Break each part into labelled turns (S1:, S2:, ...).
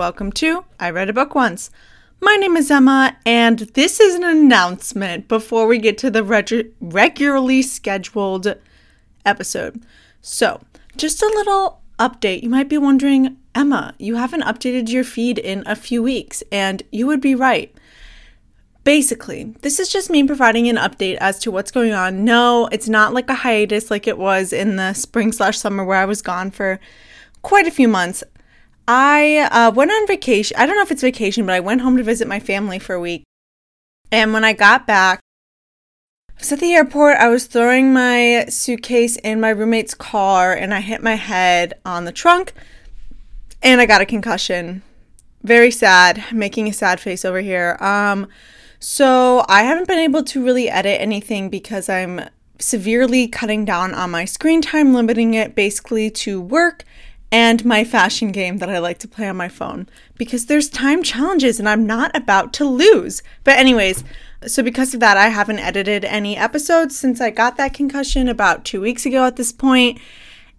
S1: welcome to I Read a Book Once. My name is Emma, and this is an announcement before we get to the reg- regularly scheduled episode. So, just a little update. You might be wondering, Emma, you haven't updated your feed in a few weeks, and you would be right. Basically, this is just me providing an update as to what's going on. No, it's not like a hiatus like it was in the spring slash summer where I was gone for quite a few months. I uh, went on vacation. I don't know if it's vacation, but I went home to visit my family for a week. And when I got back, I was at the airport. I was throwing my suitcase in my roommate's car and I hit my head on the trunk and I got a concussion. Very sad, making a sad face over here. Um, so I haven't been able to really edit anything because I'm severely cutting down on my screen time, limiting it basically to work and my fashion game that I like to play on my phone because there's time challenges and I'm not about to lose. But, anyways, so because of that, I haven't edited any episodes since I got that concussion about two weeks ago at this point.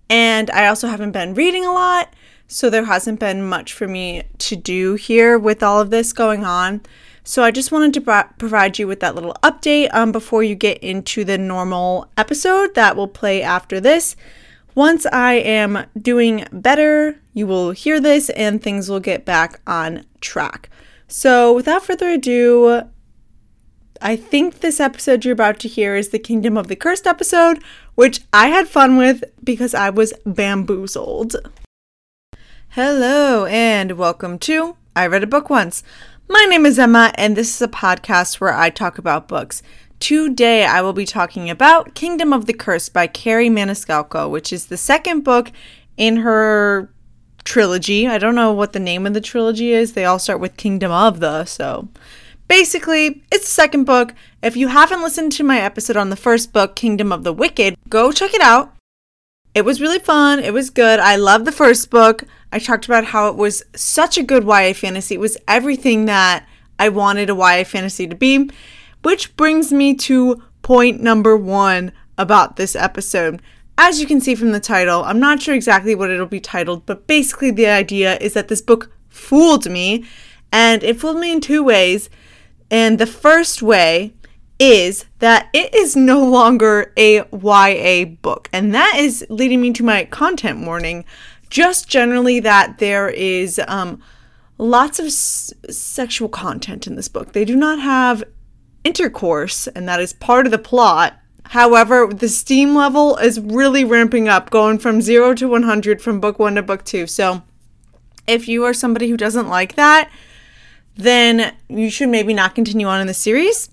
S1: And I also haven't been reading a lot. So there hasn't been much for me to do here with all of this going on. So I just wanted to pro- provide you with that little update um, before you get into the normal episode that will play after this. Once I am doing better, you will hear this and things will get back on track. So, without further ado, I think this episode you're about to hear is the Kingdom of the Cursed episode, which I had fun with because I was bamboozled. Hello, and welcome to I Read a Book Once. My name is Emma, and this is a podcast where I talk about books. Today, I will be talking about Kingdom of the Curse by Kerri Maniscalco, which is the second book in her trilogy. I don't know what the name of the trilogy is. They all start with Kingdom of the, so basically, it's the second book. If you haven't listened to my episode on the first book, Kingdom of the Wicked, go check it out. It was really fun. It was good. I love the first book. I talked about how it was such a good YA fantasy. It was everything that I wanted a YA fantasy to be. Which brings me to point number one about this episode. As you can see from the title, I'm not sure exactly what it'll be titled, but basically the idea is that this book fooled me, and it fooled me in two ways. And the first way is that it is no longer a YA book, and that is leading me to my content warning. Just generally, that there is um, lots of s- sexual content in this book. They do not have intercourse, and that is part of the plot. However, the steam level is really ramping up, going from 0 to 100 from book 1 to book 2. So, if you are somebody who doesn't like that, then you should maybe not continue on in the series.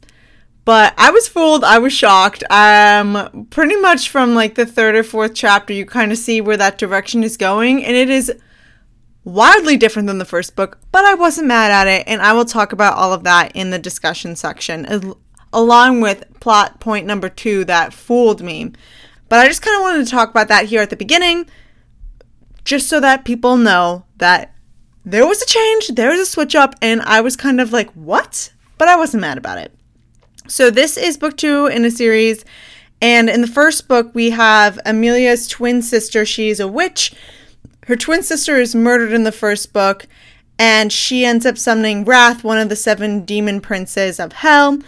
S1: But I was fooled, I was shocked. Um pretty much from like the third or fourth chapter you kind of see where that direction is going and it is wildly different than the first book, but I wasn't mad at it, and I will talk about all of that in the discussion section, along with plot point number two that fooled me. But I just kind of wanted to talk about that here at the beginning, just so that people know that there was a change, there was a switch up, and I was kind of like, what? But I wasn't mad about it. So, this is book two in a series. And in the first book, we have Amelia's twin sister. She's a witch her twin sister is murdered in the first book, and she ends up summoning Wrath, one of the seven demon princes of hell,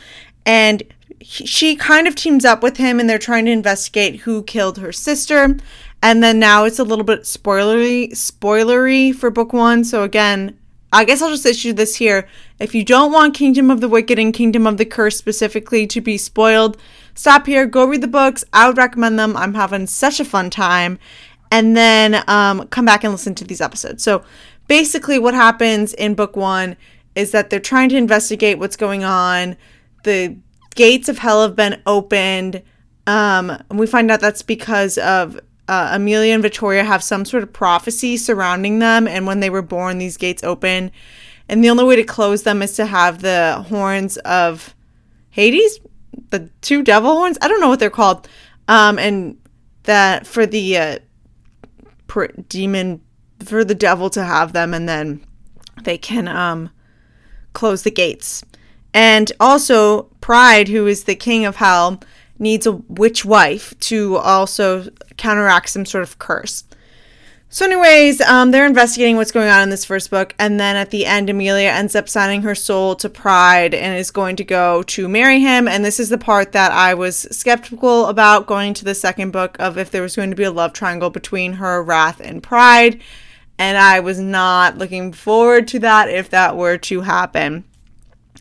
S1: and he, she kind of teams up with him, and they're trying to investigate who killed her sister. And then now it's a little bit spoilery, spoilery for book one. So again, I guess I'll just issue this here. If you don't want Kingdom of the Wicked and Kingdom of the Curse specifically to be spoiled, stop here, go read the books. I would recommend them. I'm having such a fun time and then um, come back and listen to these episodes. So basically, what happens in book one is that they're trying to investigate what's going on. The gates of hell have been opened. Um, and we find out that's because of uh, Amelia and Victoria have some sort of prophecy surrounding them. And when they were born, these gates open. And the only way to close them is to have the horns of Hades, the two devil horns. I don't know what they're called. Um, and that for the uh, demon for the devil to have them and then they can um close the gates. And also Pride who is the king of hell needs a witch wife to also counteract some sort of curse. So, anyways, um, they're investigating what's going on in this first book, and then at the end, Amelia ends up signing her soul to Pride and is going to go to marry him. And this is the part that I was skeptical about going to the second book of if there was going to be a love triangle between her, Wrath, and Pride. And I was not looking forward to that if that were to happen.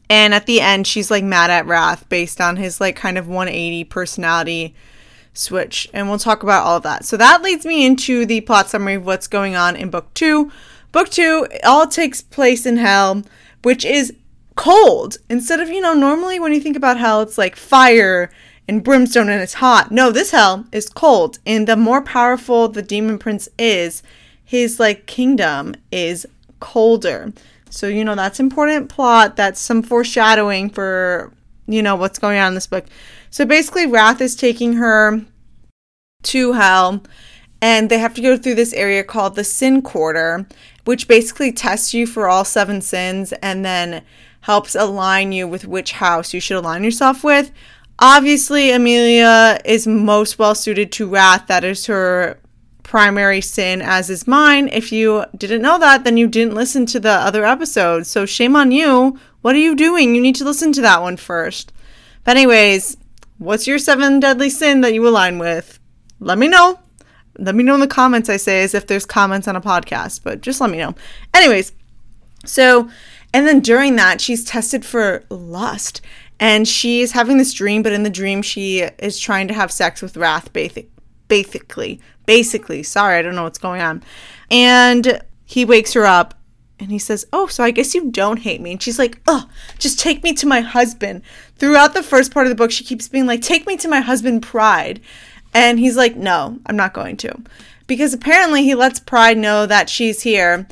S1: And at the end, she's like mad at Wrath based on his like kind of 180 personality switch. And we'll talk about all of that. So that leads me into the plot summary of what's going on in book two. Book two, all takes place in hell, which is cold. Instead of, you know, normally when you think about hell, it's like fire and brimstone and it's hot. No, this hell is cold. And the more powerful the demon prince is, his like kingdom is colder. So, you know, that's important plot. That's some foreshadowing for, you know, what's going on in this book. So basically, Wrath is taking her to hell, and they have to go through this area called the Sin Quarter, which basically tests you for all seven sins and then helps align you with which house you should align yourself with. Obviously, Amelia is most well suited to Wrath. That is her primary sin, as is mine. If you didn't know that, then you didn't listen to the other episode. So shame on you. What are you doing? You need to listen to that one first. But, anyways, What's your seven deadly sin that you align with? Let me know. Let me know in the comments, I say, as if there's comments on a podcast, but just let me know. Anyways, so, and then during that, she's tested for lust. And she's having this dream, but in the dream, she is trying to have sex with Wrath, basically. Basically, sorry, I don't know what's going on. And he wakes her up and he says, Oh, so I guess you don't hate me. And she's like, Oh, just take me to my husband. Throughout the first part of the book, she keeps being like, Take me to my husband, Pride. And he's like, No, I'm not going to. Because apparently he lets Pride know that she's here.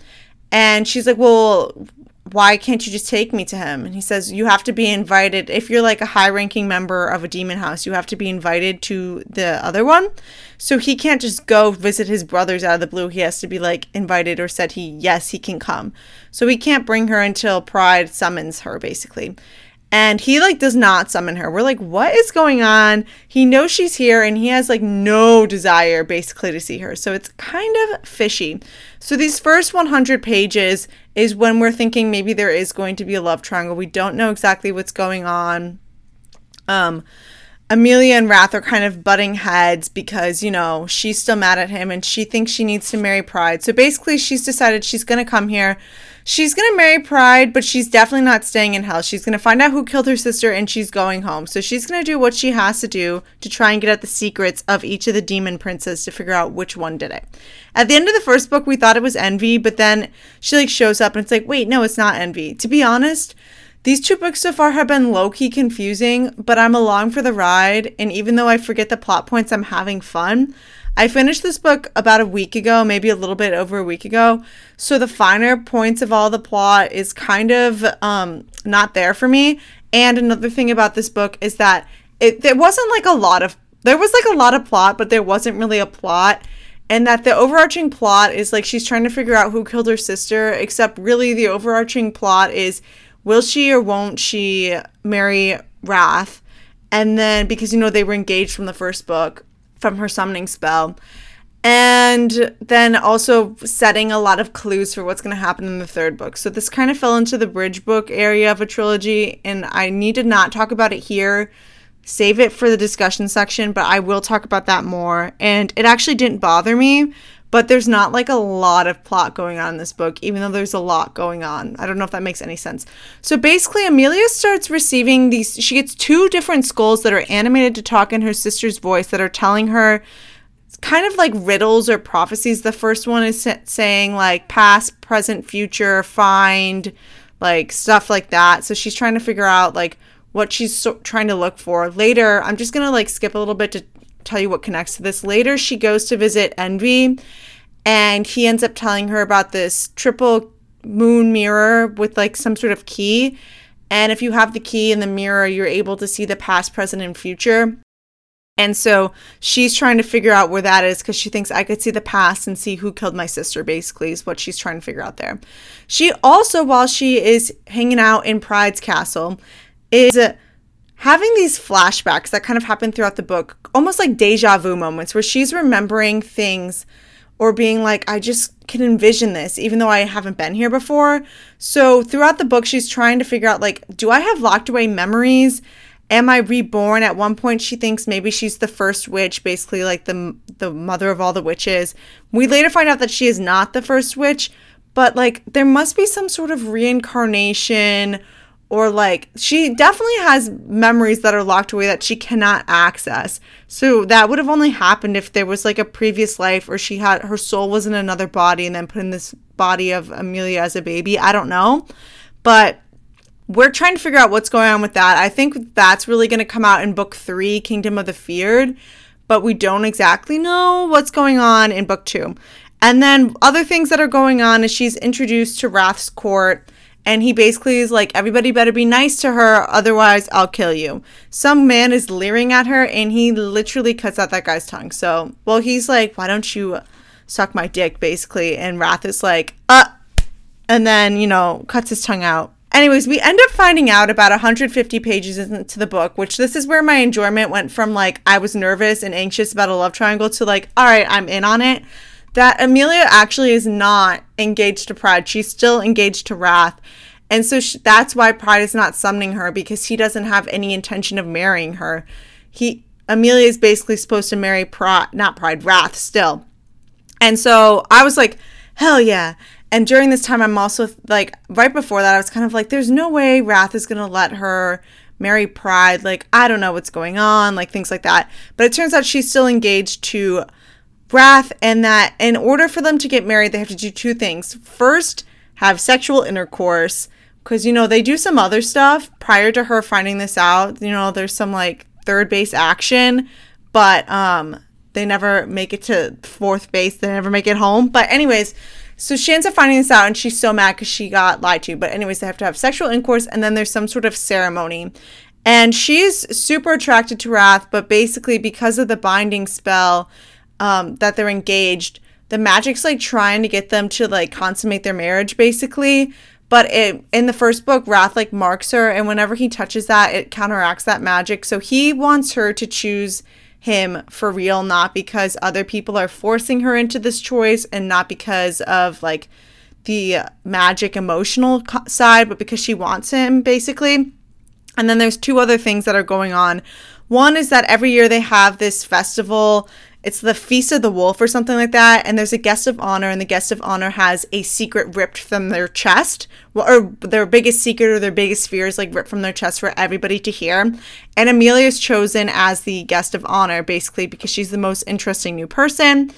S1: And she's like, Well, why can't you just take me to him? And he says, You have to be invited. If you're like a high ranking member of a demon house, you have to be invited to the other one. So he can't just go visit his brothers out of the blue. He has to be like invited or said he, yes, he can come. So he can't bring her until Pride summons her, basically. And he like does not summon her. We're like, what is going on? He knows she's here and he has like no desire basically to see her. So it's kind of fishy. So these first 100 pages is when we're thinking maybe there is going to be a love triangle. We don't know exactly what's going on. Um Amelia and Wrath are kind of butting heads because, you know, she's still mad at him and she thinks she needs to marry Pride. So basically, she's decided she's going to come here. She's going to marry Pride, but she's definitely not staying in hell. She's going to find out who killed her sister and she's going home. So she's going to do what she has to do to try and get at the secrets of each of the demon princes to figure out which one did it. At the end of the first book, we thought it was Envy, but then she like shows up and it's like, wait, no, it's not Envy. To be honest, these two books so far have been low key confusing, but I'm along for the ride, and even though I forget the plot points, I'm having fun. I finished this book about a week ago, maybe a little bit over a week ago, so the finer points of all the plot is kind of um, not there for me. And another thing about this book is that it there wasn't like a lot of there was like a lot of plot, but there wasn't really a plot and that the overarching plot is like she's trying to figure out who killed her sister except really the overarching plot is will she or won't she marry Wrath? And then because you know they were engaged from the first book from her summoning spell. And then also setting a lot of clues for what's going to happen in the third book. So this kind of fell into the bridge book area of a trilogy, and I need to not talk about it here. Save it for the discussion section, but I will talk about that more. And it actually didn't bother me but there's not like a lot of plot going on in this book, even though there's a lot going on. I don't know if that makes any sense. So basically, Amelia starts receiving these, she gets two different skulls that are animated to talk in her sister's voice that are telling her kind of like riddles or prophecies. The first one is saying like past, present, future, find, like stuff like that. So she's trying to figure out like what she's so- trying to look for. Later, I'm just going to like skip a little bit to tell you what connects to this. Later, she goes to visit Envy, and he ends up telling her about this triple moon mirror with like some sort of key. And if you have the key in the mirror, you're able to see the past, present, and future. And so she's trying to figure out where that is because she thinks I could see the past and see who killed my sister, basically, is what she's trying to figure out there. She also, while she is hanging out in Pride's castle, is having these flashbacks that kind of happen throughout the book, almost like deja vu moments where she's remembering things or being like, I just can envision this, even though I haven't been here before. So throughout the book, she's trying to figure out, like, do I have locked away memories? Am I reborn? At one point, she thinks maybe she's the first witch, basically like the the mother of all the witches. We later find out that she is not the first witch, but like there must be some sort of reincarnation or like she definitely has memories that are locked away that she cannot access. So that would have only happened if there was like a previous life or she had her soul was in another body and then put in this body of Amelia as a baby. I don't know. But we're trying to figure out what's going on with that. I think that's really going to come out in book 3, Kingdom of the Feared, but we don't exactly know what's going on in book 2. And then other things that are going on is she's introduced to Wrath's court and he basically is like, everybody better be nice to her, otherwise I'll kill you. Some man is leering at her, and he literally cuts out that guy's tongue. So, well, he's like, why don't you suck my dick, basically? And Wrath is like, uh, and then, you know, cuts his tongue out. Anyways, we end up finding out about 150 pages into the book, which this is where my enjoyment went from like, I was nervous and anxious about a love triangle to like, all right, I'm in on it that Amelia actually is not engaged to Pride. She's still engaged to Wrath. And so she, that's why Pride is not summoning her because he doesn't have any intention of marrying her. He Amelia is basically supposed to marry Pride, not Pride, Wrath still. And so I was like, hell yeah. And during this time, I'm also like, right before that, I was kind of like, there's no way Wrath is going to let her marry Pride. Like, I don't know what's going on, like things like that. But it turns out she's still engaged to Wrath, and that in order for them to get married, they have to do two things. First, have sexual intercourse, because, you know, they do some other stuff prior to her finding this out. You know, there's some like third base action, but um, they never make it to fourth base. They never make it home. But, anyways, so she ends up finding this out and she's so mad because she got lied to. But, anyways, they have to have sexual intercourse and then there's some sort of ceremony. And she's super attracted to Wrath, but basically, because of the binding spell, um, that they're engaged, the magic's like trying to get them to like consummate their marriage basically. But it, in the first book, Wrath like marks her, and whenever he touches that, it counteracts that magic. So he wants her to choose him for real, not because other people are forcing her into this choice, and not because of like the magic emotional side, but because she wants him basically. And then there's two other things that are going on. One is that every year they have this festival it's the Feast of the Wolf or something like that. And there's a guest of honor, and the guest of honor has a secret ripped from their chest, or their biggest secret or their biggest fears, like ripped from their chest for everybody to hear. And Amelia is chosen as the guest of honor, basically, because she's the most interesting new person.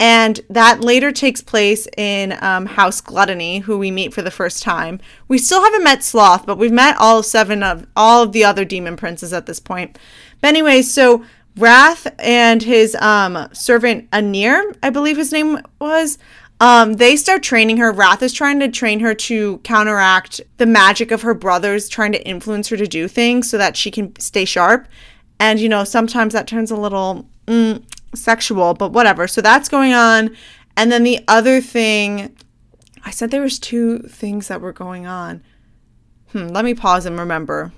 S1: And that later takes place in um, House Gluttony, who we meet for the first time. We still haven't met Sloth, but we've met all seven of all of the other demon princes at this point. But anyway, so Wrath and his um, servant Anir, I believe his name was, um, they start training her. Wrath is trying to train her to counteract the magic of her brothers, trying to influence her to do things so that she can stay sharp. And, you know, sometimes that turns a little mm, sexual, but whatever. So that's going on. And then the other thing, I said there was two things that were going on. Hmm, let me pause and remember.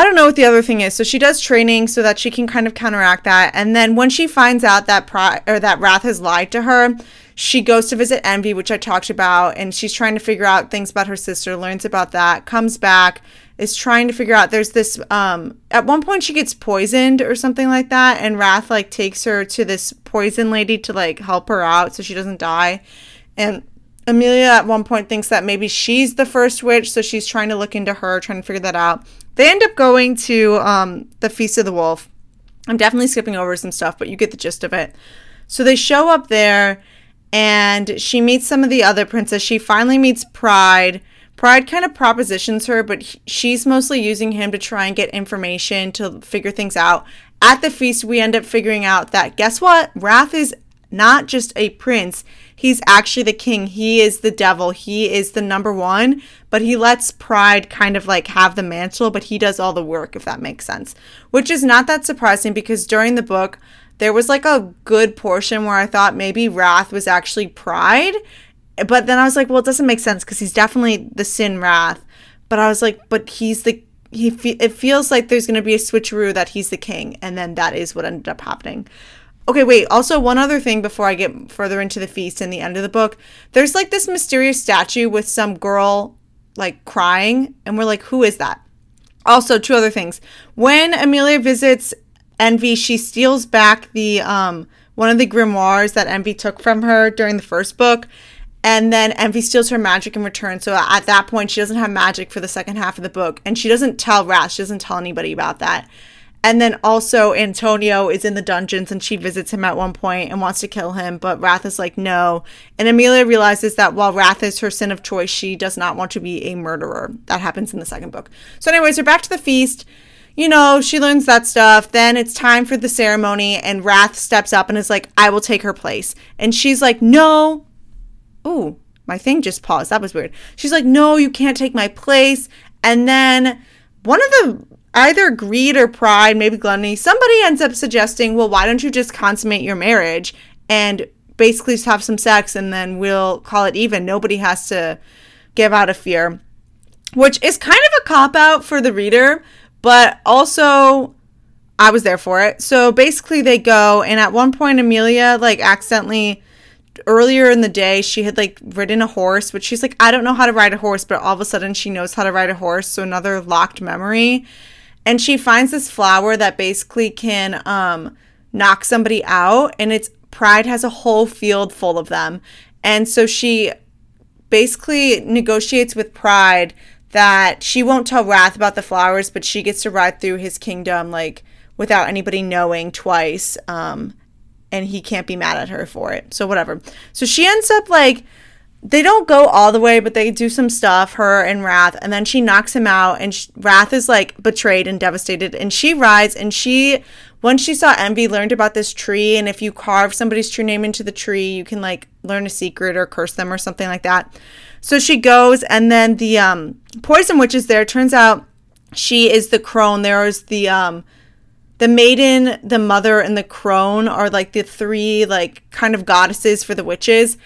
S1: I don't know what the other thing is. So she does training so that she can kind of counteract that. And then when she finds out that Pri- or that Wrath has lied to her, she goes to visit Envy, which I talked about, and she's trying to figure out things about her sister, learns about that, comes back, is trying to figure out there's this um at one point she gets poisoned or something like that, and Wrath like takes her to this poison lady to like help her out so she doesn't die. And Amelia at one point thinks that maybe she's the first witch, so she's trying to look into her, trying to figure that out. They end up going to um, the Feast of the Wolf. I'm definitely skipping over some stuff, but you get the gist of it. So they show up there, and she meets some of the other princes. She finally meets Pride. Pride kind of propositions her, but he, she's mostly using him to try and get information to figure things out. At the feast, we end up figuring out that guess what? Wrath is not just a prince, he's actually the king. He is the devil. He is the number one, but he lets pride kind of like have the mantle, but he does all the work, if that makes sense. Which is not that surprising because during the book, there was like a good portion where I thought maybe Wrath was actually pride. But then I was like, well, it doesn't make sense because he's definitely the sin Wrath. But I was like, but he's the he fe- it feels like there's going to be a switcheroo that he's the king and then that is what ended up happening Okay, wait. Also, one other thing before I get further into the feast and the end of the book. There's like this mysterious statue with some girl like crying, and we're like, who is that? Also, two other things. When Amelia visits Envy, she steals back the um one of the grimoires that Envy took from her during the first book. And then Envy steals her magic in return. So at that point, she doesn't have magic for the second half of the book. And she doesn't tell Wrath. She doesn't tell anybody about that. And then also Antonio is in the dungeons and she visits him at one point and wants to kill him, but Wrath is like, no. And Amelia realizes that while Wrath is her sin of choice, she does not want to be a murderer. That happens in the second book. So, anyways, we're back to the feast. You know, she learns that stuff. Then it's time for the ceremony, and Wrath steps up and is like, I will take her place. And she's like, no. Ooh, my thing just paused. That was weird. She's like, no, you can't take my place. And then one of the either greed or pride, maybe gluttony, somebody ends up suggesting, well, why don't you just consummate your marriage and basically just have some sex and then we'll call it even. Nobody has to give out of fear, which is kind of a cop out for the reader, but also I was there for it. So basically, they go, and at one point, Amelia like accidentally earlier in the day she had like ridden a horse but she's like i don't know how to ride a horse but all of a sudden she knows how to ride a horse so another locked memory and she finds this flower that basically can um, knock somebody out and it's pride has a whole field full of them. And so she basically negotiates with pride that she won't tell wrath about the flowers but she gets to ride through his kingdom like without anybody knowing twice um, and he can't be mad at her for it. So whatever. So she ends up like they don't go all the way, but they do some stuff, her and Wrath, and then she knocks him out, and she, Wrath is like betrayed and devastated, and she rides, and she, once she saw Envy, learned about this tree, and if you carve somebody's true name into the tree, you can like learn a secret or curse them or something like that. So she goes, and then the um, poison witch is there. Turns out she is the crone. There is the um, the maiden, the mother, and the crone are like the three like kind of goddesses for the witches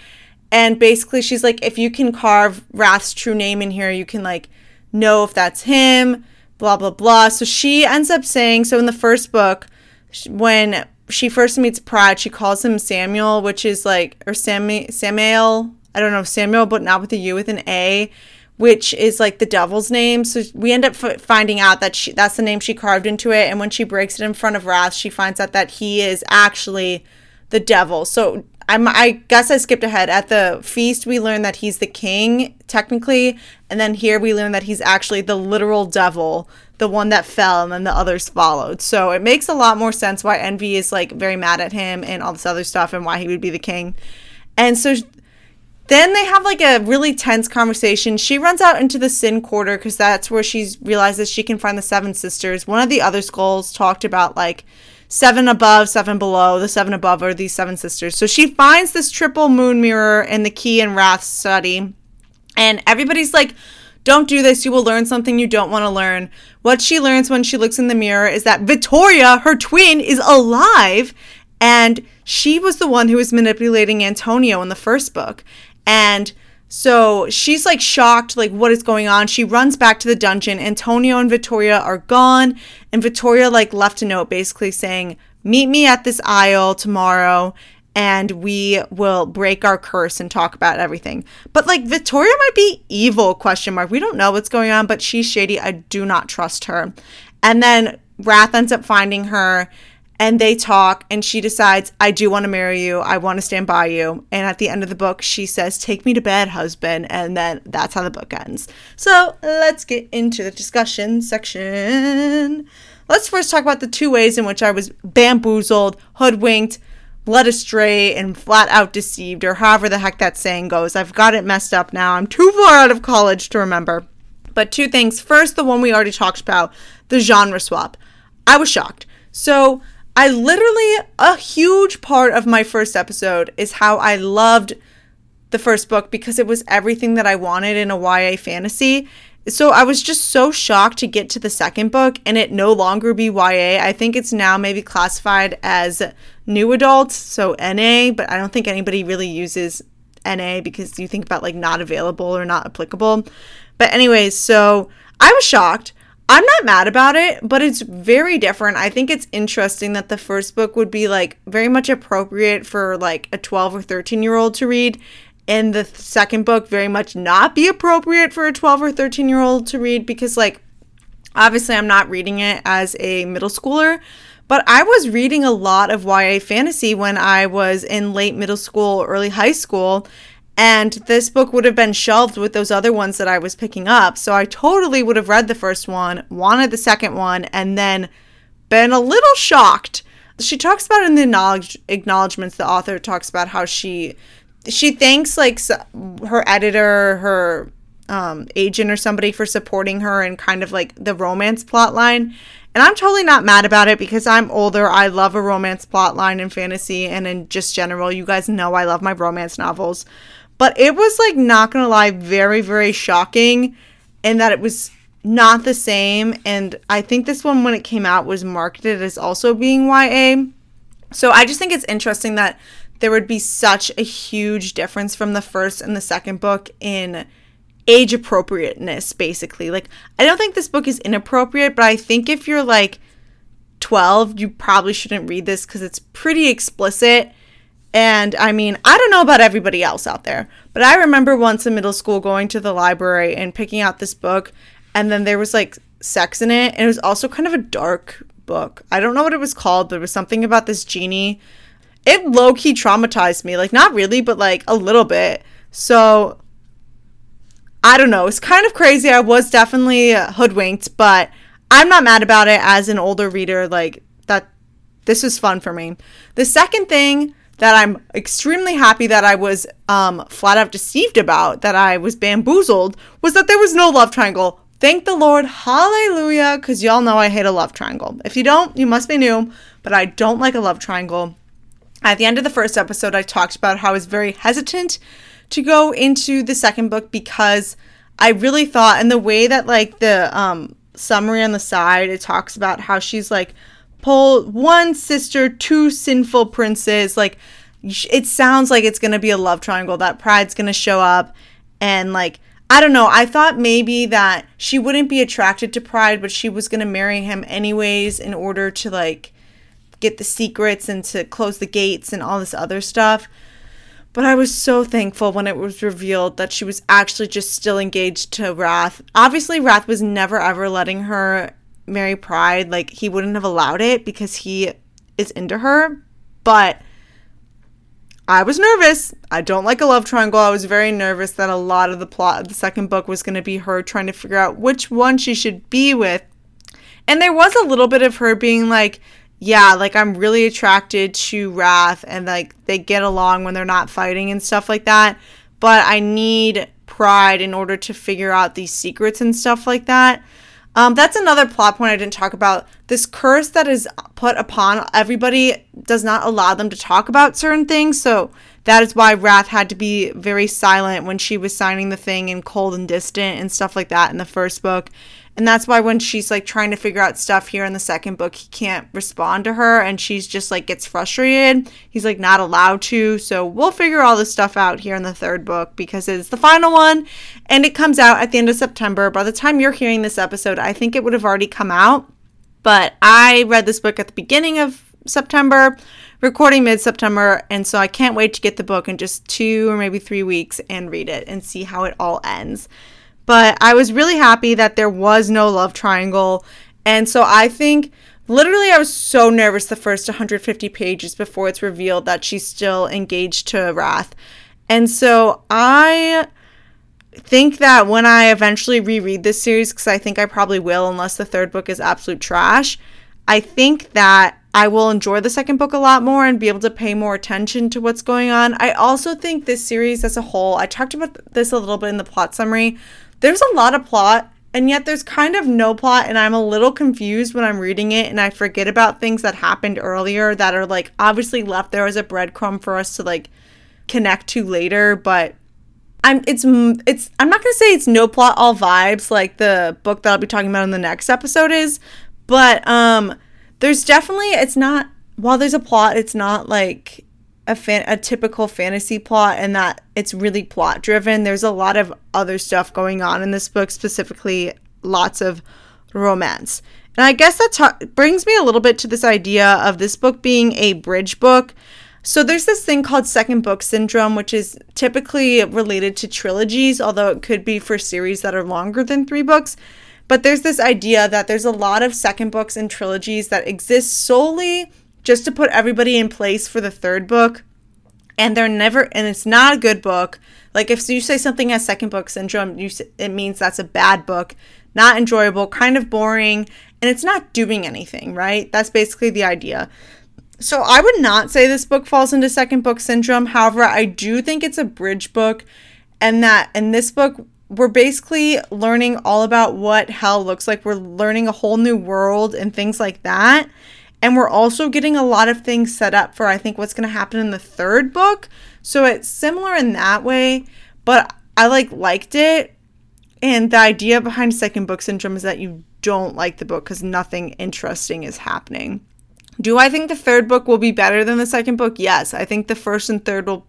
S1: and basically, she's like, if you can carve Wrath's true name in here, you can like know if that's him, blah, blah, blah. So she ends up saying, so in the first book, when she first meets Pride, she calls him Samuel, which is like, or Sammy, Samuel, I don't know, Samuel, but not with a U, with an A, which is like the devil's name. So we end up f- finding out that she, that's the name she carved into it. And when she breaks it in front of Wrath, she finds out that he is actually the devil. So I'm, I guess I skipped ahead. At the feast, we learn that he's the king, technically, and then here we learn that he's actually the literal devil, the one that fell, and then the others followed. So it makes a lot more sense why Envy is like very mad at him and all this other stuff, and why he would be the king. And so then they have like a really tense conversation. She runs out into the Sin Quarter because that's where she realizes she can find the Seven Sisters. One of the other skulls talked about like seven above, seven below. The seven above are these seven sisters. So she finds this triple moon mirror in the key and wrath study. And everybody's like, don't do this. You will learn something you don't want to learn. What she learns when she looks in the mirror is that Victoria, her twin, is alive. And she was the one who was manipulating Antonio in the first book. And so she's like shocked, like, what is going on? She runs back to the dungeon. Antonio and Vittoria are gone. And Vittoria, like, left a note basically saying, Meet me at this isle tomorrow and we will break our curse and talk about everything. But like Vittoria might be evil question mark. We don't know what's going on, but she's shady. I do not trust her. And then Wrath ends up finding her and they talk and she decides i do want to marry you. I want to stand by you. And at the end of the book she says take me to bed husband and then that's how the book ends. So let's get into the discussion section. Let's first talk about the two ways in which i was bamboozled hoodwinked led astray and flat out deceived or however the heck that saying goes. I've got it messed up now. I'm too far out of college to remember. But two things. First the one we already talked about the genre swap. I was shocked. So I literally, a huge part of my first episode is how I loved the first book because it was everything that I wanted in a YA fantasy. So I was just so shocked to get to the second book and it no longer be YA. I think it's now maybe classified as new adult, so NA, but I don't think anybody really uses NA because you think about like not available or not applicable. But anyways, so I was shocked. I'm not mad about it, but it's very different. I think it's interesting that the first book would be like very much appropriate for like a 12 or 13 year old to read, and the second book very much not be appropriate for a 12 or 13 year old to read because, like, obviously, I'm not reading it as a middle schooler. But I was reading a lot of YA fantasy when I was in late middle school, early high school, and this book would have been shelved with those other ones that I was picking up. So I totally would have read the first one, wanted the second one, and then been a little shocked. She talks about in the acknowledgments, the author talks about how she she thanks like her editor, her um, agent or somebody for supporting her and kind of like the romance plot line. And I'm totally not mad about it because I'm older. I love a romance plot line in fantasy and in just general. You guys know I love my romance novels. But it was like not gonna lie, very, very shocking in that it was not the same. And I think this one, when it came out, was marketed as also being YA. So I just think it's interesting that there would be such a huge difference from the first and the second book in age appropriateness, basically. Like, I don't think this book is inappropriate, but I think if you're like 12, you probably shouldn't read this because it's pretty explicit and I mean, I don't know about everybody else out there, but I remember once in middle school going to the library and picking out this book, and then there was like sex in it, and it was also kind of a dark book. I don't know what it was called, but it was something about this genie. It low key traumatized me. Like, not really, but like a little bit. So, I don't know. It's kind of crazy. I was definitely hoodwinked, but I'm not mad about it as an older reader. Like, that this was fun for me. The second thing that I'm extremely happy that I was um, flat out deceived about, that I was bamboozled, was that there was no love triangle. Thank the Lord, hallelujah, because y'all know I hate a love triangle. If you don't, you must be new, but I don't like a love triangle. At the end of the first episode, I talked about how I was very hesitant to go into the second book because I really thought, and the way that, like, the um, summary on the side, it talks about how she's like, pull one sister, two sinful princes. Like, it sounds like it's gonna be a love triangle. That Pride's gonna show up, and like, I don't know. I thought maybe that she wouldn't be attracted to Pride, but she was gonna marry him anyways in order to like get the secrets and to close the gates and all this other stuff. But I was so thankful when it was revealed that she was actually just still engaged to Wrath. Obviously, Wrath was never ever letting her marry Pride, like he wouldn't have allowed it because he is into her. But I was nervous. I don't like a love triangle. I was very nervous that a lot of the plot of the second book was going to be her trying to figure out which one she should be with. And there was a little bit of her being like, yeah, like I'm really attracted to Wrath and like they get along when they're not fighting and stuff like that. But I need pride in order to figure out these secrets and stuff like that. Um, that's another plot point I didn't talk about. This curse that is put upon everybody does not allow them to talk about certain things. So that is why Wrath had to be very silent when she was signing the thing and cold and distant and stuff like that in the first book. And that's why when she's like trying to figure out stuff here in the second book, he can't respond to her and she's just like gets frustrated. He's like not allowed to. So we'll figure all this stuff out here in the third book because it's the final one and it comes out at the end of September. By the time you're hearing this episode, I think it would have already come out. But I read this book at the beginning of September, recording mid September, and so I can't wait to get the book in just two or maybe three weeks and read it and see how it all ends. But I was really happy that there was no love triangle. And so I think literally I was so nervous the first 150 pages before it's revealed that she's still engaged to Wrath. And so I think that when I eventually reread this series, because I think I probably will, unless the third book is absolute trash, I think that I will enjoy the second book a lot more and be able to pay more attention to what's going on. I also think this series as a whole, I talked about this a little bit in the plot summary, there's a lot of plot and yet there's kind of no plot and i'm a little confused when i'm reading it and i forget about things that happened earlier that are like obviously left there as a breadcrumb for us to like connect to later but i'm it's it's i'm not gonna say it's no plot all vibes like the book that i'll be talking about in the next episode is but um there's definitely it's not while there's a plot it's not like a fan a typical fantasy plot and that it's really plot driven. There's a lot of other stuff going on in this book, specifically lots of romance. And I guess that ta- brings me a little bit to this idea of this book being a bridge book. So there's this thing called second book syndrome, which is typically related to trilogies, although it could be for series that are longer than three books. But there's this idea that there's a lot of second books and trilogies that exist solely just to put everybody in place for the third book. And they're never, and it's not a good book. Like if you say something has second book syndrome, you, it means that's a bad book, not enjoyable, kind of boring, and it's not doing anything, right? That's basically the idea. So I would not say this book falls into second book syndrome. However, I do think it's a bridge book, and that in this book, we're basically learning all about what hell looks like. We're learning a whole new world and things like that. And we're also getting a lot of things set up for, I think, what's going to happen in the third book. So it's similar in that way, but I like liked it. And the idea behind second book syndrome is that you don't like the book because nothing interesting is happening. Do I think the third book will be better than the second book? Yes. I think the first and third will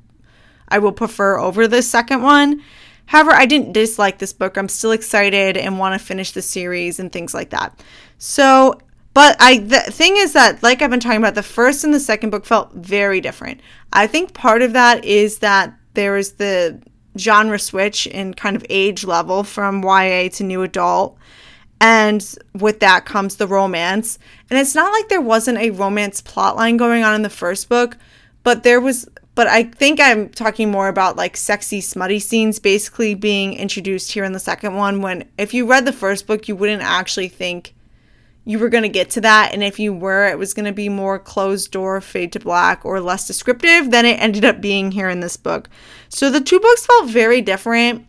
S1: I will prefer over the second one. However, I didn't dislike this book. I'm still excited and want to finish the series and things like that. So, but I the thing is that like I've been talking about the first and the second book felt very different. I think part of that is that there is the genre switch in kind of age level from YA to new adult. And with that comes the romance. And it's not like there wasn't a romance plotline going on in the first book, but there was but I think I'm talking more about like sexy, smutty scenes basically being introduced here in the second one. When if you read the first book, you wouldn't actually think you were going to get to that. And if you were, it was going to be more closed door, fade to black, or less descriptive than it ended up being here in this book. So the two books felt very different.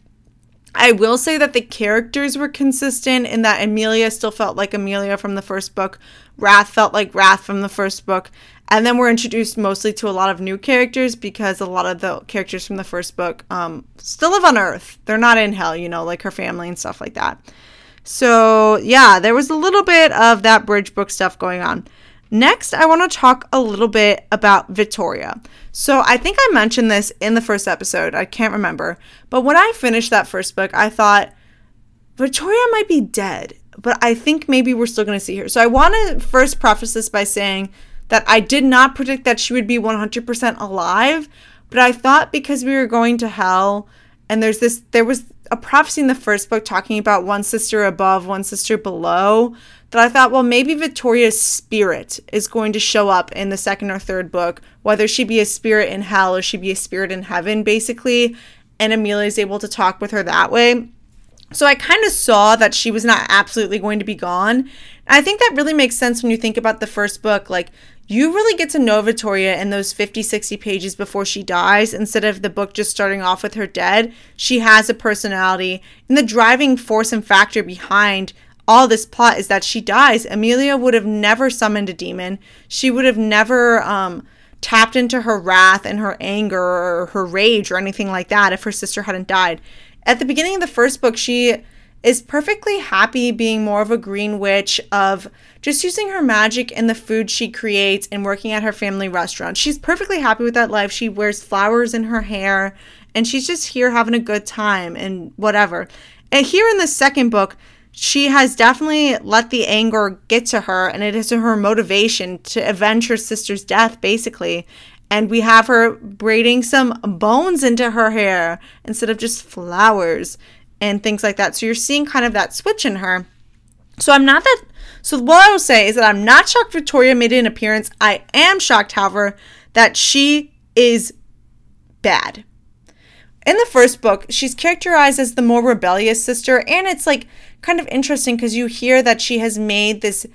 S1: I will say that the characters were consistent in that Amelia still felt like Amelia from the first book, Wrath felt like Wrath from the first book, and then we're introduced mostly to a lot of new characters because a lot of the characters from the first book um, still live on Earth. They're not in hell, you know, like her family and stuff like that. So, yeah, there was a little bit of that bridge book stuff going on. Next, I want to talk a little bit about Victoria. So, I think I mentioned this in the first episode. I can't remember. But when I finished that first book, I thought Victoria might be dead, but I think maybe we're still going to see her. So, I want to first preface this by saying that I did not predict that she would be 100% alive, but I thought because we were going to hell and there's this there was a prophecy in the first book talking about one sister above, one sister below, that I thought, well, maybe Victoria's spirit is going to show up in the second or third book, whether she be a spirit in hell or she be a spirit in heaven, basically. And Amelia is able to talk with her that way. So I kind of saw that she was not absolutely going to be gone. I think that really makes sense when you think about the first book. Like, you really get to know Victoria in those 50, 60 pages before she dies instead of the book just starting off with her dead. She has a personality. And the driving force and factor behind all this plot is that she dies. Amelia would have never summoned a demon. She would have never um, tapped into her wrath and her anger or her rage or anything like that if her sister hadn't died. At the beginning of the first book, she is perfectly happy being more of a green witch of just using her magic in the food she creates and working at her family restaurant. She's perfectly happy with that life. She wears flowers in her hair and she's just here having a good time and whatever. And here in the second book, she has definitely let the anger get to her and it is her motivation to avenge her sister's death basically and we have her braiding some bones into her hair instead of just flowers and things like that. So you're seeing kind of that switch in her. So I'm not that. So what I will say is that I'm not shocked Victoria made an appearance. I am shocked, however, that she is bad. In the first book, she's characterized as the more rebellious sister, and it's like kind of interesting because you hear that she has made this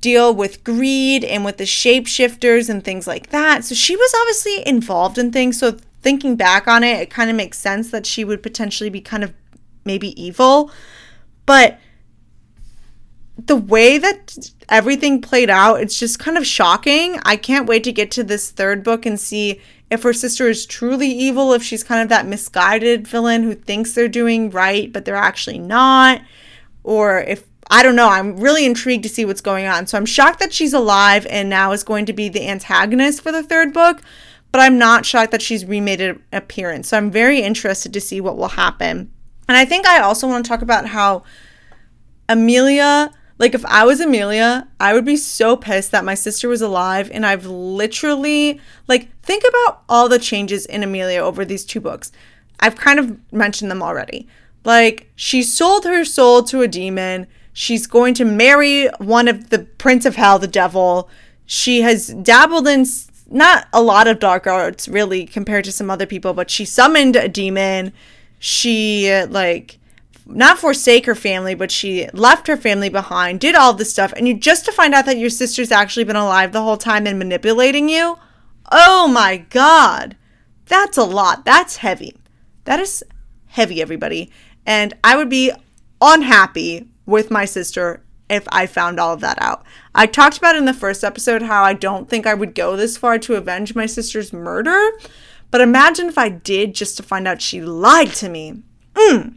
S1: deal with greed and with the shapeshifters and things like that. So she was obviously involved in things. So thinking back on it, it kind of makes sense that she would potentially be kind of maybe evil, but the way that everything played out, it's just kind of shocking. I can't wait to get to this third book and see if her sister is truly evil, if she's kind of that misguided villain who thinks they're doing right, but they're actually not, or if I don't know. I'm really intrigued to see what's going on. So I'm shocked that she's alive and now is going to be the antagonist for the third book, but I'm not shocked that she's remade an appearance. So I'm very interested to see what will happen. And I think I also want to talk about how Amelia Like, if I was Amelia, I would be so pissed that my sister was alive. And I've literally, like, think about all the changes in Amelia over these two books. I've kind of mentioned them already. Like, she sold her soul to a demon. She's going to marry one of the Prince of Hell, the devil. She has dabbled in not a lot of dark arts, really, compared to some other people, but she summoned a demon. She, like, not forsake her family, but she left her family behind, did all this stuff, and you just to find out that your sister's actually been alive the whole time and manipulating you. Oh my god. That's a lot. That's heavy. That is heavy, everybody. And I would be unhappy with my sister if I found all of that out. I talked about in the first episode how I don't think I would go this far to avenge my sister's murder, but imagine if I did just to find out she lied to me. Mm.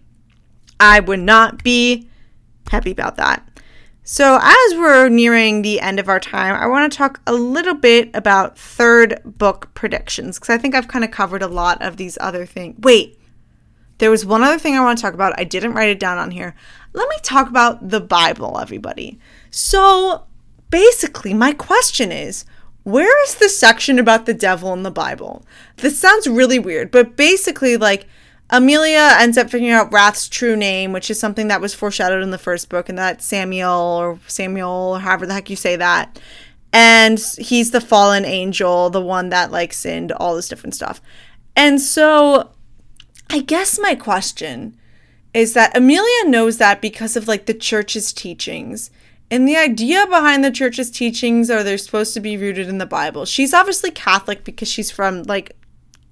S1: I would not be happy about that. So, as we're nearing the end of our time, I want to talk a little bit about third book predictions because I think I've kind of covered a lot of these other things. Wait, there was one other thing I want to talk about. I didn't write it down on here. Let me talk about the Bible, everybody. So, basically, my question is where is the section about the devil in the Bible? This sounds really weird, but basically, like, Emilia ends up figuring out Wrath's true name, which is something that was foreshadowed in the first book, and that Samuel or Samuel, or however the heck you say that. And he's the fallen angel, the one that like sinned, all this different stuff. And so I guess my question is that Emilia knows that because of like the church's teachings. And the idea behind the church's teachings are they're supposed to be rooted in the Bible. She's obviously Catholic because she's from like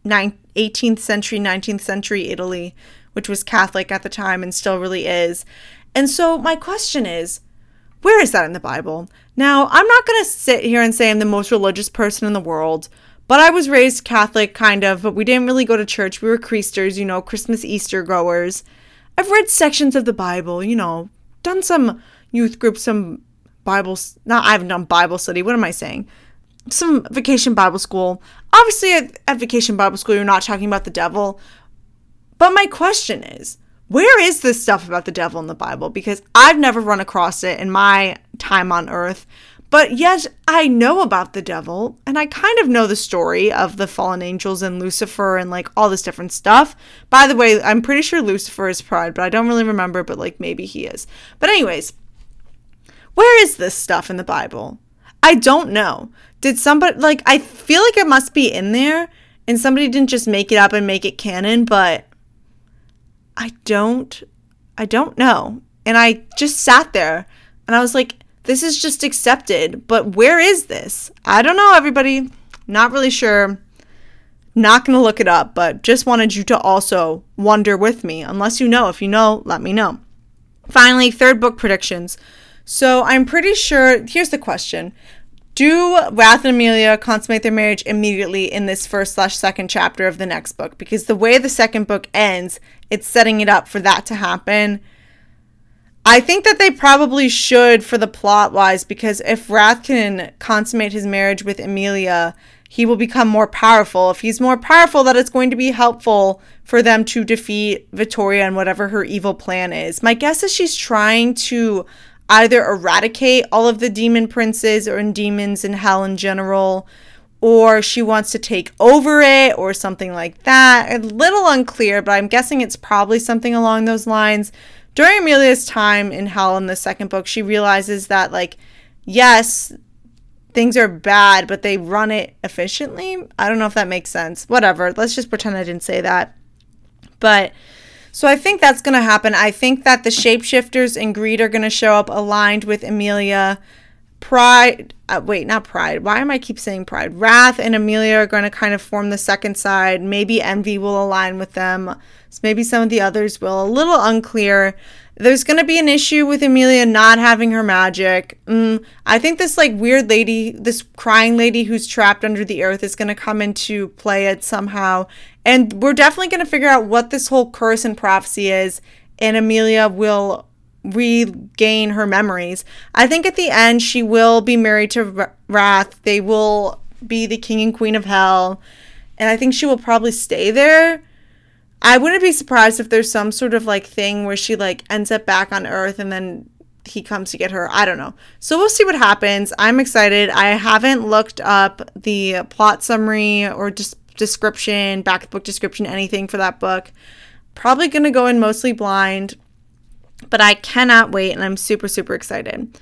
S1: 18th century, 19th century Italy, which was Catholic at the time and still really is. And so my question is, where is that in the Bible? Now, I'm not going to sit here and say I'm the most religious person in the world, but I was raised Catholic, kind of, but we didn't really go to church. We were Creasters, you know, Christmas, Easter goers. I've read sections of the Bible, you know, done some youth group, some Bible, not, I haven't done Bible study. What am I saying? some vacation Bible school. Obviously, at, at vacation Bible school, you're not talking about the devil. But my question is, where is this stuff about the devil in the Bible? Because I've never run across it in my time on earth. But yet, I know about the devil, and I kind of know the story of the fallen angels and Lucifer and like all this different stuff. By the way, I'm pretty sure Lucifer is pride, but I don't really remember, but like maybe he is. But, anyways, where is this stuff in the Bible? I don't know. Did somebody like I feel like it must be in there and somebody didn't just make it up and make it canon, but I don't I don't know. And I just sat there and I was like this is just accepted, but where is this? I don't know everybody. Not really sure. Not going to look it up, but just wanted you to also wonder with me. Unless you know, if you know, let me know. Finally, third book predictions. So I'm pretty sure. Here's the question do Wrath and Emilia consummate their marriage immediately in this first slash second chapter of the next book? Because the way the second book ends, it's setting it up for that to happen. I think that they probably should for the plot wise, because if Wrath can consummate his marriage with Emilia, he will become more powerful. If he's more powerful, that it's going to be helpful for them to defeat Victoria and whatever her evil plan is. My guess is she's trying to either eradicate all of the demon princes or demons in hell in general, or she wants to take over it or something like that. A little unclear, but I'm guessing it's probably something along those lines. During Emilia's time in hell in the second book, she realizes that, like, yes, things are bad, but they run it efficiently. I don't know if that makes sense. Whatever. Let's just pretend I didn't say that. But so I think that's going to happen. I think that the shapeshifters and greed are going to show up aligned with Emilia. Pride, uh, wait, not Pride. Why am I keep saying Pride? Wrath and Emilia are going to kind of form the second side. Maybe Envy will align with them. So maybe some of the others will. A little unclear. There's going to be an issue with Emilia not having her magic. Mm, I think this like weird lady, this crying lady who's trapped under the earth is going to come into play it somehow and we're definitely going to figure out what this whole curse and prophecy is, and Emilia will regain her memories. I think at the end, she will be married to Wrath. They will be the king and queen of hell. And I think she will probably stay there. I wouldn't be surprised if there's some sort of like thing where she like ends up back on Earth and then he comes to get her. I don't know. So we'll see what happens. I'm excited. I haven't looked up the plot summary or just description, back book description, anything for that book. Probably going to go in mostly blind, but I cannot wait and I'm super, super excited.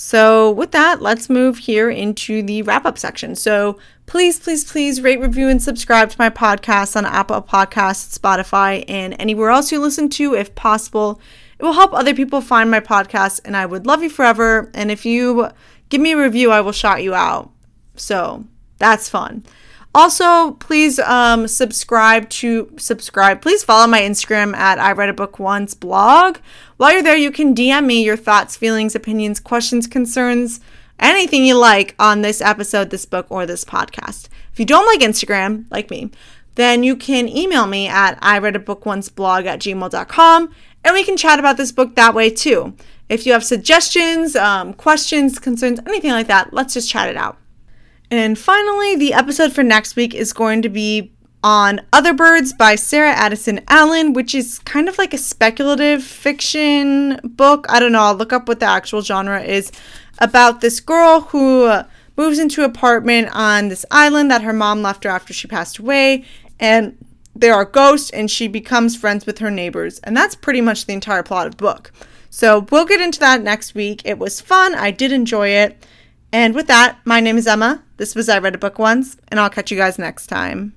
S1: So, with that, let's move here into the wrap up section. So, please, please, please rate, review, and subscribe to my podcast on Apple Podcasts, Spotify, and anywhere else you listen to if possible. It will help other people find my podcast, and I would love you forever. And if you give me a review, I will shout you out. So, that's fun. Also, please um, subscribe to subscribe. Please follow my Instagram at I read a book once blog. While you're there, you can DM me your thoughts, feelings, opinions, questions, concerns, anything you like on this episode, this book, or this podcast. If you don't like Instagram, like me, then you can email me at I read a book once blog at gmail.com and we can chat about this book that way too. If you have suggestions, um, questions, concerns, anything like that, let's just chat it out. And finally, the episode for next week is going to be on Other Birds by Sarah Addison Allen, which is kind of like a speculative fiction book. I don't know, I'll look up what the actual genre is about this girl who uh, moves into an apartment on this island that her mom left her after she passed away. And there are ghosts, and she becomes friends with her neighbors. And that's pretty much the entire plot of the book. So we'll get into that next week. It was fun, I did enjoy it. And with that, my name is Emma. This was I Read a Book Once, and I'll catch you guys next time.